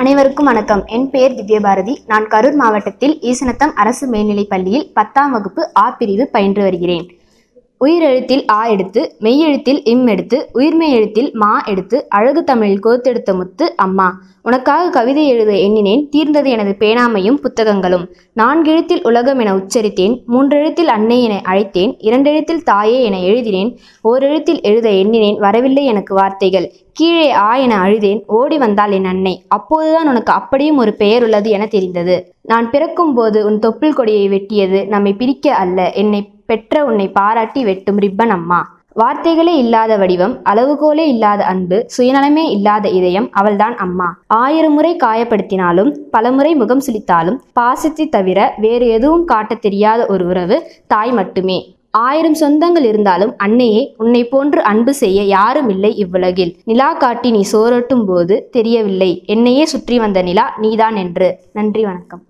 அனைவருக்கும் வணக்கம். என் பெயர் திவ்யபாரதி. நான் கரூர் மாவட்டத்தில் ஈசனத்தம் அரசு மேல்நிலைப் பள்ளியில் பத்தாம் வகுப்பு ஆ பிரிவு பயின்று வருகிறேன். உயிரெழுத்தில் ஆ எடுத்து மெய்யெழுத்தில் இம் எடுத்து உயிர்மெய் எழுத்தில் மா எடுத்து அழகு தமிழில் கோத்தெடுத்த முத்து அம்மா. உனக்காக கவிதை எழுத எண்ணினேன் தீர்ந்தது எனது பேனாமையும் புத்தகங்களும். நான்கெழுத்தில் உலகம் என உச்சரித்தேன் மூன்றெழுத்தில் அன்னை என அழைத்தேன் இரண்டெழுத்தில் தாயே என எழுதினேன் ஓரெழுத்தில் எழுத எண்ணினேன் வரவில்லை எனக்கு வார்த்தைகள். கீழே ஆ என அழுதேன் ஓடி வந்தாள் என் அன்னை. அப்போதுதான் உனக்கு அப்படியும் ஒரு பெயர் உள்ளது என தெரிந்தது. நான் பிறக்கும் போது உன் தொப்புள் கொடியை வெட்டியது நம்மை பிரிக்க அல்ல என்னை பெற்ற உன்னை பாராட்டி வெட்டும் ரிப்பன் அம்மா. வார்த்தைகளே இல்லாத வடிவம் அளவுகோலே இல்லாத அன்பு சுயநலமே இல்லாத இதயம் அவள்தான் அம்மா. ஆயிரம் முறை காயப்படுத்தினாலும் பலமுறை முகம் சுளித்தாலும் பாசத்தை தவிர வேறு எதுவும் காட்டத் தெரியாத ஒரு உறவு தாய் மட்டுமே. ஆயிரம் சொந்தங்கள் இருந்தாலும் அன்னையே உன்னை போன்று அன்பு செய்ய யாரும் இல்லை இவ்வுலகில். நிலா காட்டி நீ சோரட்டும் போது தெரியவில்லை. என்னையே சுற்றி வந்த நிலா நீதான் என்று. நன்றி வணக்கம்.